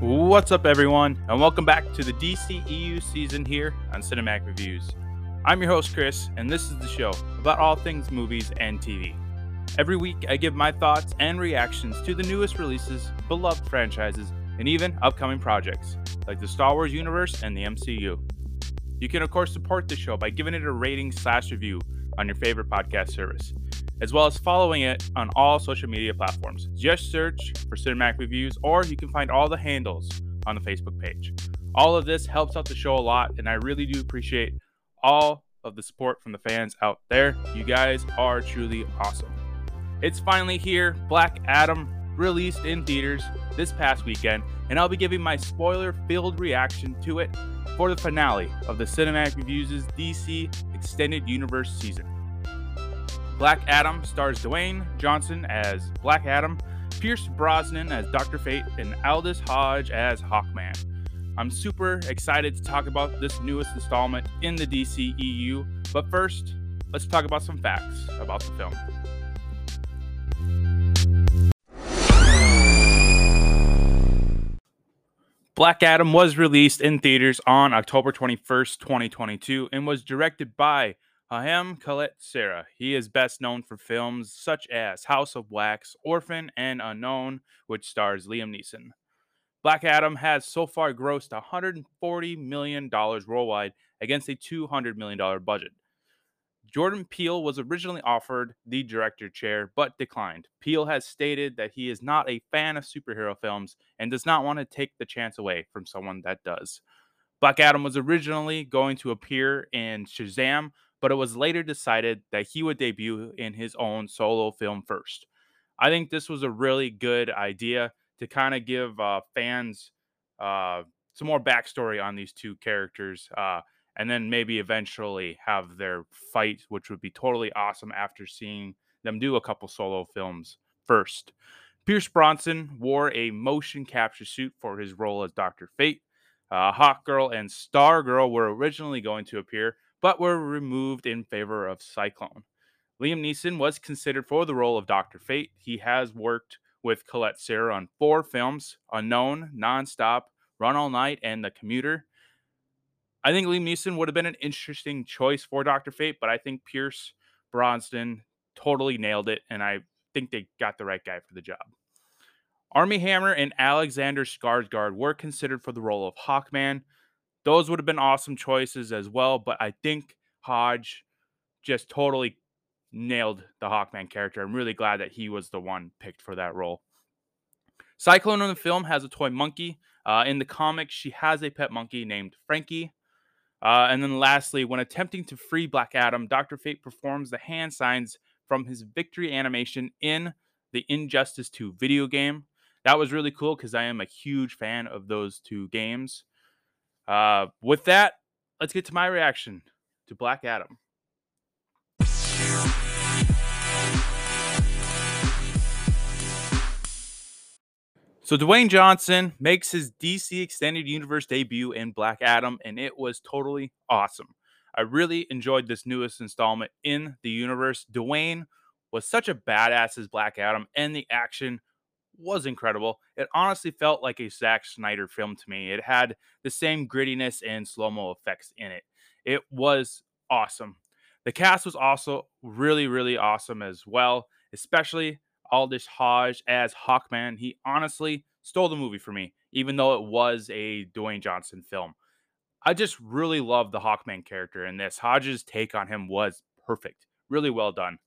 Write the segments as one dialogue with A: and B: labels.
A: What's up, everyone, and welcome back to the DCEU season here on Cinematic Reviews. I'm your host, Chris, and this is the show about all things movies and TV. Every week, I give my thoughts and reactions to the newest releases, beloved franchises, and even upcoming projects, like the Star Wars universe and the MCU. You can, of course, support the show by giving it a rating slash review on your favorite podcast service, as well as following it on all social media platforms. Just search for Cinematic Reviews, or you can find all the handles on the Facebook page. All of this helps out the show a lot, and I really do appreciate all of the support from the fans out there. You guys are truly awesome. It's finally here. Black Adam released in theaters this past weekend, and I'll be giving my spoiler filled reaction to it for the finale of the Cinematic Reviews' DC Extended Universe season. Black Adam stars Dwayne Johnson as Black Adam, Pierce Brosnan as Dr. Fate, and Aldis Hodge as Hawkman. I'm super excited to talk about this newest installment in the DCEU, but first, let's talk about some facts about the film. Black Adam was released in theaters on October 21st, 2022, and was directed by Jaume Collet-Serra. He is best known for films such as House of Wax, Orphan, and Unknown, which stars Liam Neeson. Black Adam has so far grossed $140 million worldwide against a $200 million budget. Jordan Peele was originally offered the director chair but declined. Peele has stated that he is not a fan of superhero films and does not want to take the chance away from someone that does. Black Adam was originally going to appear in Shazam, but it was later decided that he would debut in his own solo film first. I think this was a really good idea to kind of give uh, fans uh, some more backstory on these two characters. Uh, and then maybe eventually have their fight, which would be totally awesome after seeing them do a couple solo films first. Pierce Brosnan wore a motion capture suit for his role as Dr. Fate. Uh, Hawkgirl and Stargirl were originally going to appear, but were removed in favor of Cyclone. Liam Neeson was considered for the role of Dr. Fate. He has worked with Collet-Serra on four films Unknown, Nonstop, Run All Night, and The Commuter. I think Liam Neeson would have been an interesting choice for Dr. Fate, but I think Pierce Brosnan totally nailed it, and I think they got the right guy for the job. Armie Hammer and Alexander Skarsgård were considered for the role of Hawkman. Those would have been awesome choices as well, but I think Hodge just totally nailed the Hawkman character. I'm really glad that he was the one picked for that role. Cyclone in the film has a toy monkey. Uh, in the comics, she has a pet monkey named Frankie. Uh, and then lastly, when attempting to free Black Adam, Dr. Fate performs the hand signs from his victory animation in the Injustice 2 video game. That was really cool because I am a huge fan of those two games. Uh, with that, let's get to my reaction to Black Adam. So Dwayne Johnson makes his DC Extended Universe debut in Black Adam, and it was totally awesome. I really enjoyed this newest installment in the universe. Dwayne was such a badass as Black Adam, and the action was incredible. It honestly felt like a Zack Snyder film to me. It had the same grittiness and slow mo effects in it. It was awesome. The cast was also really, really awesome as well, especially Aldis Hodge as Hawkman. He honestly stole the movie for me, even though it was a Dwayne Johnson film. I just really love the Hawkman character in this. Hodge's take on him was perfect. Really well done.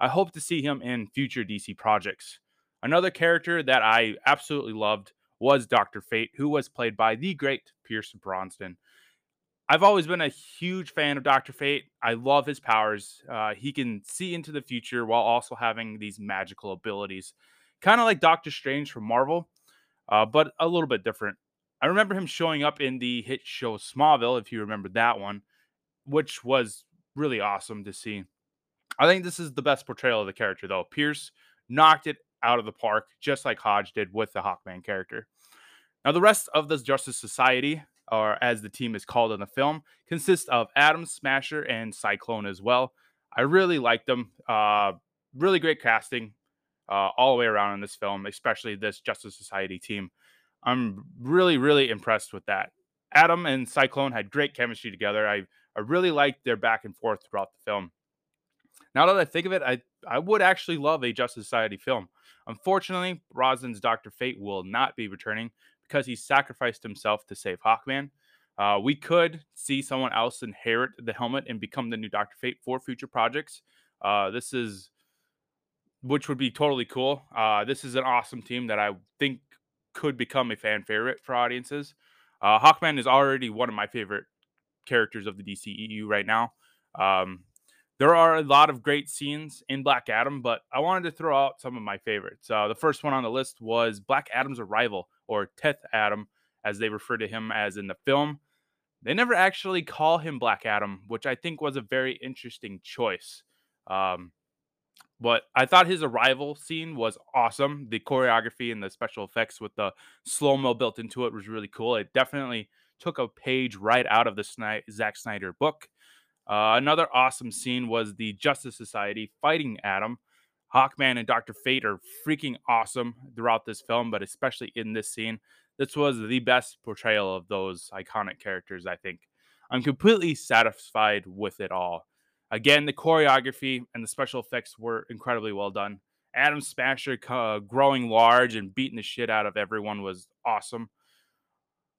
A: I hope to see him in future DC projects. Another character that I absolutely loved was Dr. Fate, who was played by the great Pierce Brosnan. I've always been a huge fan of Doctor Fate. I love his powers. Uh, he can see into the future while also having these magical abilities, kind of like Doctor Strange from Marvel, uh, but a little bit different. I remember him showing up in the hit show Smallville, if you remember that one, which was really awesome to see. I think this is the best portrayal of the character, though. Pierce knocked it out of the park, just like Hodge did with the Hawkman character. Now, the rest of the Justice Society or as the team is called in the film, consists of Atom Smasher and Cyclone as well. I really like them. Uh, really great casting uh, all the way around in this film, especially this Justice Society team. I'm really, really impressed with that. Atom and Cyclone had great chemistry together. I, I really liked their back and forth throughout the film. Now that I think of it, I, I would actually love a Justice Society film. Unfortunately, Brosnan's Dr. Fate will not be returning because he sacrificed himself to save Hawkman. Uh, we could see someone else inherit the helmet and become the new Doctor Fate for future projects. Uh, this is, which would be totally cool. Uh, this is an awesome team that I think could become a fan favorite for audiences. Uh, Hawkman is already one of my favorite characters of the DCEU right now. Um, there are a lot of great scenes in Black Adam, but I wanted to throw out some of my favorites. Uh, the first one on the list was Black Adam's arrival, or Teth Adam, as they refer to him as in the film. They never actually call him Black Adam, which I think was a very interesting choice. Um, but I thought his arrival scene was awesome. The choreography and the special effects with the slow mo built into it was really cool. It definitely took a page right out of the Sny- Zack Snyder book. Uh, another awesome scene was the Justice Society fighting Adam. Hawkman and Dr. Fate are freaking awesome throughout this film, but especially in this scene. This was the best portrayal of those iconic characters, I think. I'm completely satisfied with it all. Again, the choreography and the special effects were incredibly well done. Atom Smasher uh, growing large and beating the shit out of everyone was awesome.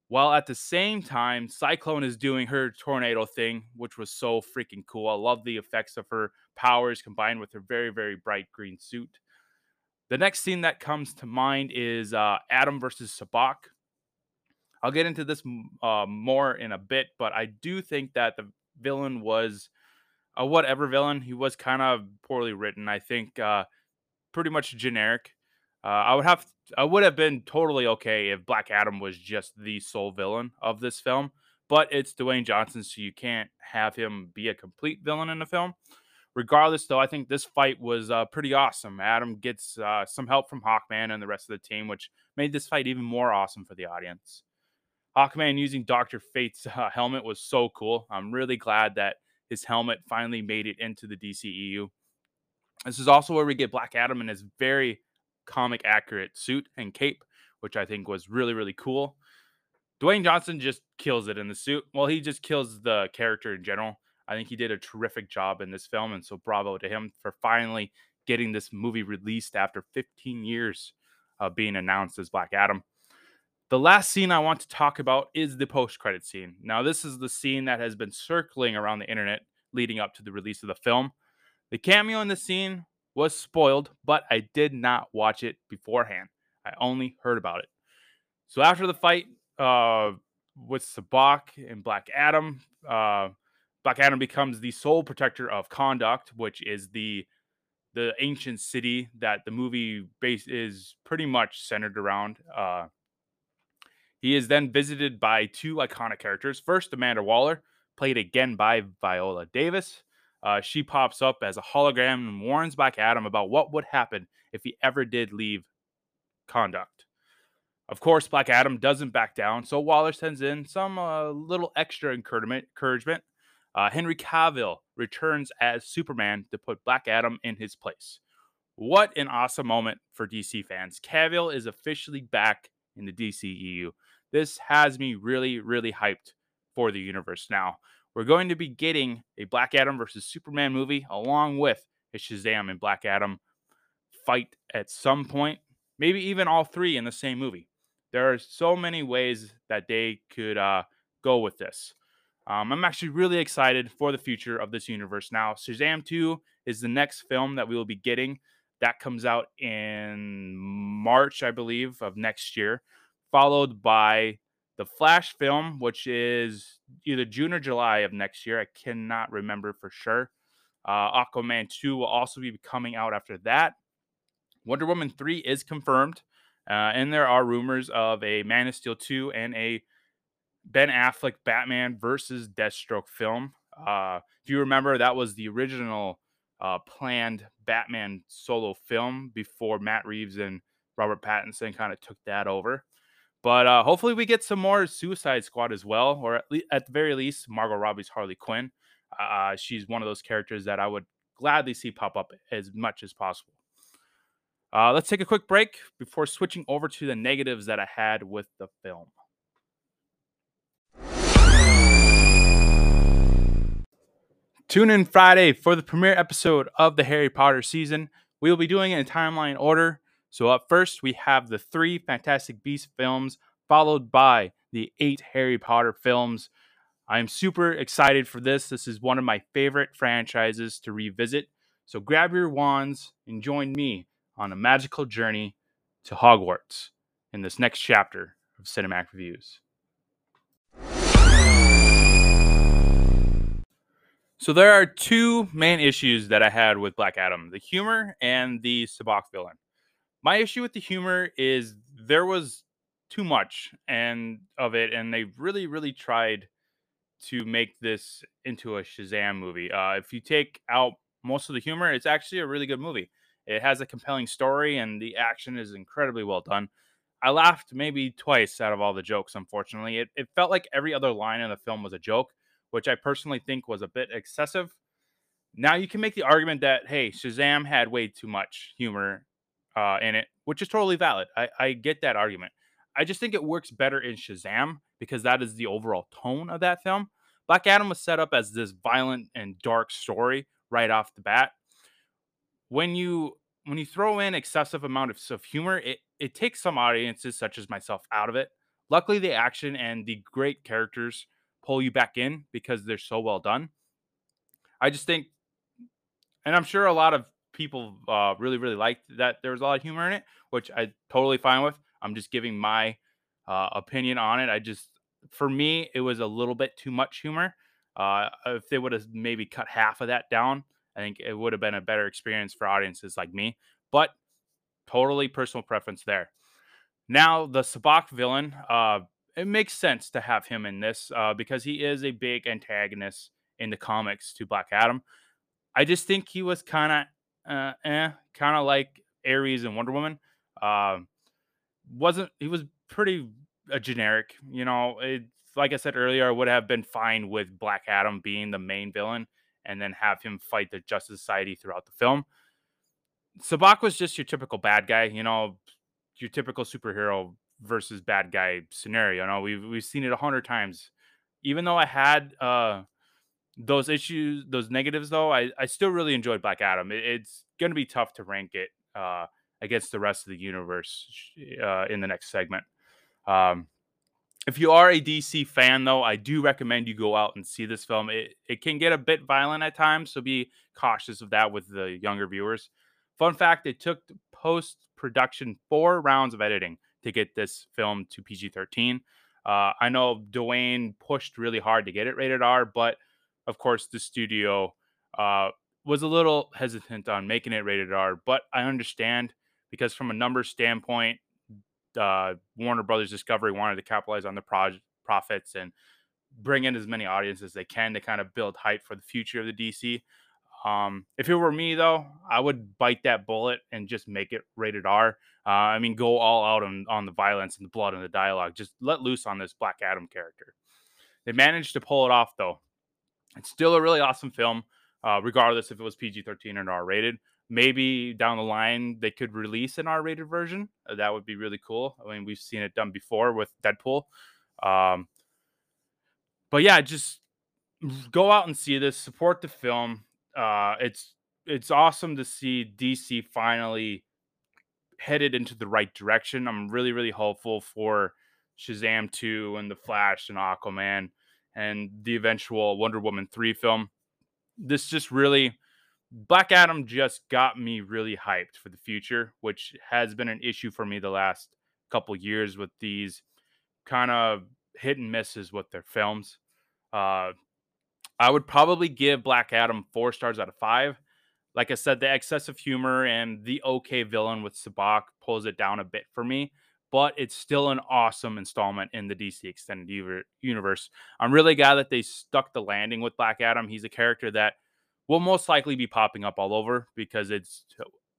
A: While at the same time, Cyclone is doing her tornado thing, which was so freaking cool. I love the effects of her powers combined with her very, very bright green suit. The next scene that comes to mind is uh, Adam versus Sabbac I'll get into this uh, more in a bit, but I do think that the villain was a whatever villain. He was kind of poorly written. I think uh, pretty much generic. Uh, I would have I would have been totally okay if Black Adam was just the sole villain of this film, but it's Dwayne Johnson, so you can't have him be a complete villain in the film. Regardless, though, I think this fight was uh, pretty awesome. Adam gets uh, some help from Hawkman and the rest of the team, which made this fight even more awesome for the audience. Hawkman using Doctor Fate's uh, helmet was so cool. I'm really glad that his helmet finally made it into the DCEU. This is also where we get Black Adam in his very comic accurate suit and cape, which I think was really, really cool. Dwayne Johnson just kills it in the suit. Well, he just kills the character in general. I think he did a terrific job in this film, and so bravo to him for finally getting this movie released after 15 years of being announced as Black Adam. The last scene I want to talk about is the post credit scene. Now, this is the scene that has been circling around the internet leading up to the release of the film. The cameo in the scene was spoiled, but I did not watch it beforehand. I only heard about it. So after the fight uh, with Sabbac and Black Adam, uh, Black Adam becomes the sole protector of Kahndaq, which is the the ancient city that the movie base is pretty much centered around. Uh, he is then visited by two iconic characters. First, Amanda Waller, played again by Viola Davis. Uh, she pops up as a hologram and warns Black Adam about what would happen if he ever did leave Kahndaq. Of course, Black Adam doesn't back down, so Waller sends in some uh, little extra encouragement. Uh, Henry Cavill returns as Superman to put Black Adam in his place. What an awesome moment for DC fans. Cavill is officially back in the DCEU. This has me really, really hyped for the universe now. We're going to be getting a Black Adam versus Superman movie along with a Shazam and Black Adam fight at some point, maybe even all three in the same movie. There are so many ways that they could uh, go with this. Um, I'm actually really excited for the future of this universe now. Shazam 2 is the next film that we will be getting. That comes out in March, I believe, of next year, followed by the Flash film, which is either June or July of next year. I cannot remember for sure. Uh, Aquaman 2 will also be coming out after that. Wonder Woman 3 is confirmed. Uh, and there are rumors of a Man of Steel 2 and a Ben Affleck Batman versus Deathstroke film. Uh, if you remember, that was the original uh, planned Batman solo film before Matt Reeves and Robert Pattinson kind of took that over. But uh, hopefully, we get some more Suicide Squad as well, or at, le- at the very least, Margot Robbie's Harley Quinn. Uh, she's one of those characters that I would gladly see pop up as much as possible. Uh, let's take a quick break before switching over to the negatives that I had with the film. Tune in Friday for the premiere episode of the Harry Potter season. We will be doing it in timeline order. So, up first, we have the three Fantastic Beasts films, followed by the eight Harry Potter films. I'm super excited for this. This is one of my favorite franchises to revisit. So, grab your wands and join me on a magical journey to Hogwarts in this next chapter of Cinematic Reviews. So there are two main issues that I had with Black Adam: the humor and the Sabbac villain. My issue with the humor is there was too much and of it, and they really, really tried to make this into a Shazam movie. Uh, if you take out most of the humor, it's actually a really good movie. It has a compelling story, and the action is incredibly well done. I laughed maybe twice out of all the jokes, unfortunately. It, it felt like every other line in the film was a joke, which I personally think was a bit excessive. Now you can make the argument that hey, Shazam had way too much humor uh, in it, which is totally valid. I, I get that argument. I just think it works better in Shazam because that is the overall tone of that film. Black Adam was set up as this violent and dark story right off the bat. When you when you throw in excessive amount of, of humor, it, it takes some audiences such as myself out of it. Luckily, the action and the great characters pull you back in because they're so well done. I just think, and I'm sure a lot of people uh, really, really liked that there was a lot of humor in it, which I totally fine with. I'm just giving my uh, opinion on it. I just, for me, it was a little bit too much humor. Uh, if they would have maybe cut half of that down, I think it would have been a better experience for audiences like me. But totally personal preference there. Now the Sabbac villain, uh, it makes sense to have him in this uh, because he is a big antagonist in the comics to Black Adam. I just think he was kind of, uh, eh, kind of like Ares and Wonder Woman. Uh, wasn't he was pretty uh, generic, you know. It, like I said earlier, I would have been fine with Black Adam being the main villain and then have him fight the Justice Society throughout the film. Sabbac was just your typical bad guy, you know, your typical superhero versus bad guy scenario. You know, we've we've seen it a hundred times. Even though I had uh, those issues, those negatives, though, I, I still really enjoyed Black Adam. It, it's going to be tough to rank it uh, against the rest of the universe uh, in the next segment. Um, if you are a DC fan, though, I do recommend you go out and see this film. It, it can get a bit violent at times, so be cautious of that with the younger viewers. Fun fact it took post production four rounds of editing to get this film to PG 13. Uh, I know Dwayne pushed really hard to get it rated R, but of course, the studio uh, was a little hesitant on making it rated R. But I understand because, from a numbers standpoint, uh, Warner Brothers Discovery wanted to capitalize on the project profits and bring in as many audiences as they can to kind of build hype for the future of the DC. Um, if it were me, though, I would bite that bullet and just make it rated R. Uh, I mean, go all out on, on the violence and the blood and the dialogue. Just let loose on this Black Adam character. They managed to pull it off, though. It's still a really awesome film, uh, regardless if it was PG 13 or R rated. Maybe down the line they could release an R rated version. Uh, that would be really cool. I mean, we've seen it done before with Deadpool. Um, but yeah, just go out and see this, support the film uh, it's it's awesome to see DC finally headed into the right direction. I'm really really hopeful for Shazam 2 and The Flash and Aquaman and the eventual Wonder Woman 3 film. This just really Black Adam just got me really hyped for the future, which has been an issue for me the last couple years with these kind of hit and misses with their films. Uh, I would probably give Black Adam four stars out of five. Like I said, the excessive humor and the okay villain with Sabbac pulls it down a bit for me, but it's still an awesome installment in the DC extended universe. I'm really glad that they stuck the landing with Black Adam. He's a character that will most likely be popping up all over because it's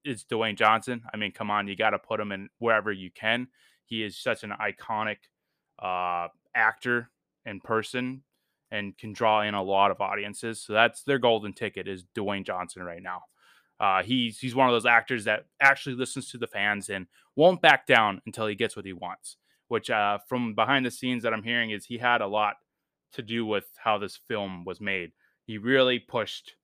A: it's Dwayne Johnson. I mean, come on, you got to put him in wherever you can. He is such an iconic uh, actor in person and can draw in a lot of audiences. So that's their golden ticket is Dwayne Johnson right now. Uh, he's he's one of those actors that actually listens to the fans and won't back down until he gets what he wants. Which, uh, from behind the scenes that I'm hearing, is he had a lot to do with how this film was made. He really pushed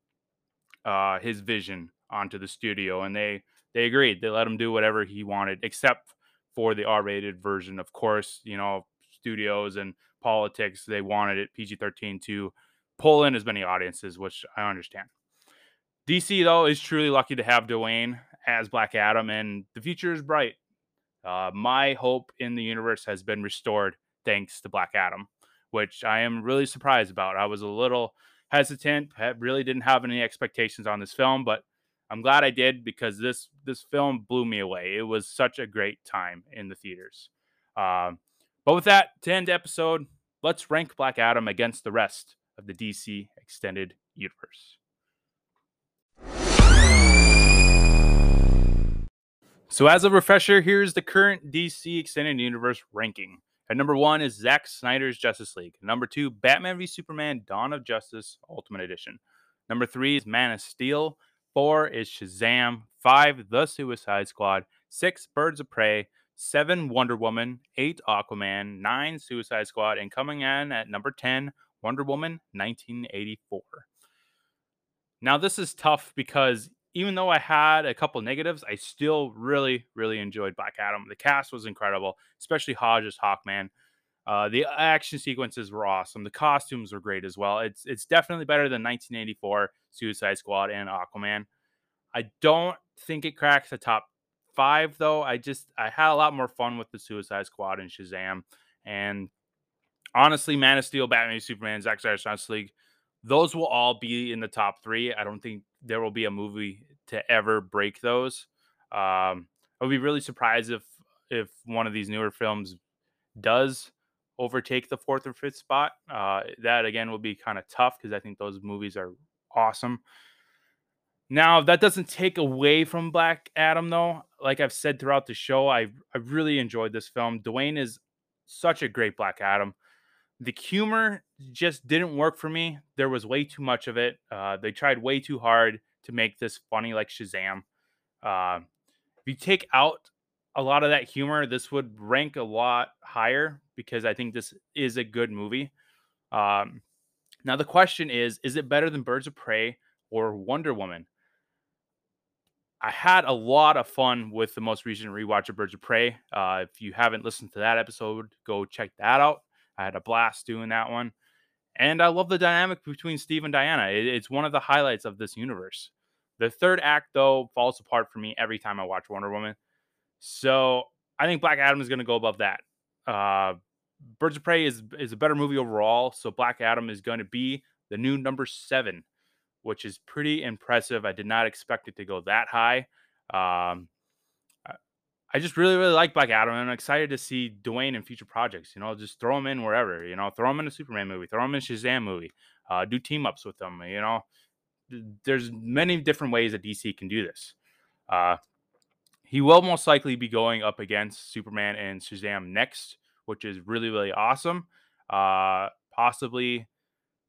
A: uh, his vision onto the studio, and they they agreed. They let him do whatever he wanted, except for the R-rated version. Of course, you know studios and politics they wanted it PG-13 to pull in as many audiences, which I understand. DC though is truly lucky to have Dwayne as Black Adam, and the future is bright. Uh, my hope in the universe has been restored thanks to Black Adam, which I am really surprised about. I was a little hesitant, really didn't have any expectations on this film, but I'm glad I did because this this film blew me away. It was such a great time in the theaters. Um, but with that, to end the episode, let's rank Black Adam against the rest of the DC extended universe. So, as a refresher, here's the current DC Extended Universe ranking. At number one is Zack Snyder's Justice League. Number two, Batman v Superman Dawn of Justice Ultimate Edition. Number three is Man of Steel. Four is Shazam. Five, The Suicide Squad. Six, Birds of Prey. Seven, Wonder Woman. Eight, Aquaman. Nine, Suicide Squad. And coming in at number 10, Wonder Woman 1984. Now, this is tough because even though I had a couple negatives, I still really, really enjoyed Black Adam. The cast was incredible, especially Hodges Hawkman. Uh, the action sequences were awesome. The costumes were great as well. It's it's definitely better than 1984 Suicide Squad and Aquaman. I don't think it cracks the top five though. I just I had a lot more fun with the Suicide Squad and Shazam, and honestly, Man of Steel, Batman, Superman, Zack Snyder's Justice League those will all be in the top three. I don't think there will be a movie to ever break those. Um, I would be really surprised if if one of these newer films does overtake the fourth or fifth spot. Uh, that again will be kind of tough because I think those movies are awesome. Now that doesn't take away from Black Adam though. Like I've said throughout the show, I I really enjoyed this film. Dwayne is such a great Black Adam the humor just didn't work for me. There was way too much of it. Uh, they tried way too hard to make this funny, like Shazam. Uh, if you take out a lot of that humor, this would rank a lot higher because I think this is a good movie. Um, now the question is: Is it better than Birds of Prey or Wonder Woman? I had a lot of fun with the most recent rewatch of Birds of Prey. Uh, if you haven't listened to that episode, go check that out. I had a blast doing that one. And I love the dynamic between Steve and Diana. It, it's one of the highlights of this universe. The third act, though, falls apart for me every time I watch Wonder Woman. So I think Black Adam is going to go above that. Uh, Birds of Prey is is a better movie overall. So Black Adam is going to be the new number seven, which is pretty impressive. I did not expect it to go that high. Um, I just really, really like Black Adam, I'm excited to see Dwayne in future projects. You know, just throw him in wherever. You know, throw him in a Superman movie, throw him in a Shazam movie, uh, do team ups with them. You know, there's many different ways that DC can do this. Uh, he will most likely be going up against Superman and Shazam next, which is really, really awesome. Uh, possibly,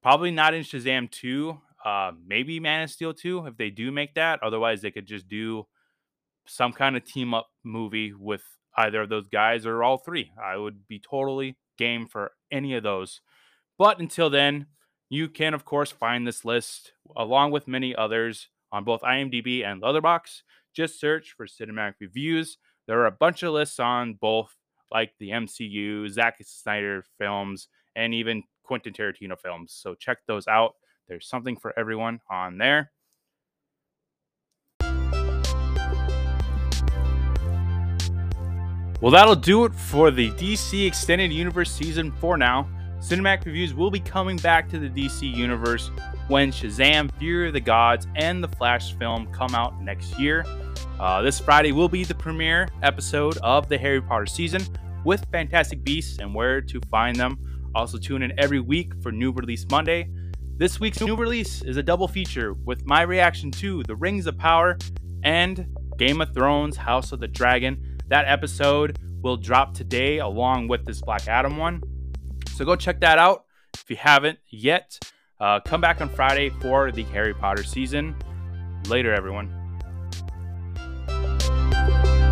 A: probably not in Shazam 2. Uh, maybe Man of Steel 2 if they do make that. Otherwise, they could just do some kind of team up movie with either of those guys or all three. I would be totally game for any of those. But until then, you can, of course, find this list along with many others on both IMDb and Letterboxd. Just search for cinematic reviews. There are a bunch of lists on both, like the MCU, Zack Snyder films, and even Quentin Tarantino films. So check those out. There's something for everyone on there. Well, that'll do it for the DC Extended Universe Season 4 now. Cinematic reviews will be coming back to the DC Universe when Shazam, Fury of the Gods, and the Flash film come out next year. Uh, this Friday will be the premiere episode of the Harry Potter season with Fantastic Beasts and where to find them. Also, tune in every week for New Release Monday. This week's new release is a double feature with my reaction to The Rings of Power and Game of Thrones House of the Dragon. That episode will drop today along with this Black Adam one. So go check that out if you haven't yet. Uh, come back on Friday for the Harry Potter season. Later, everyone.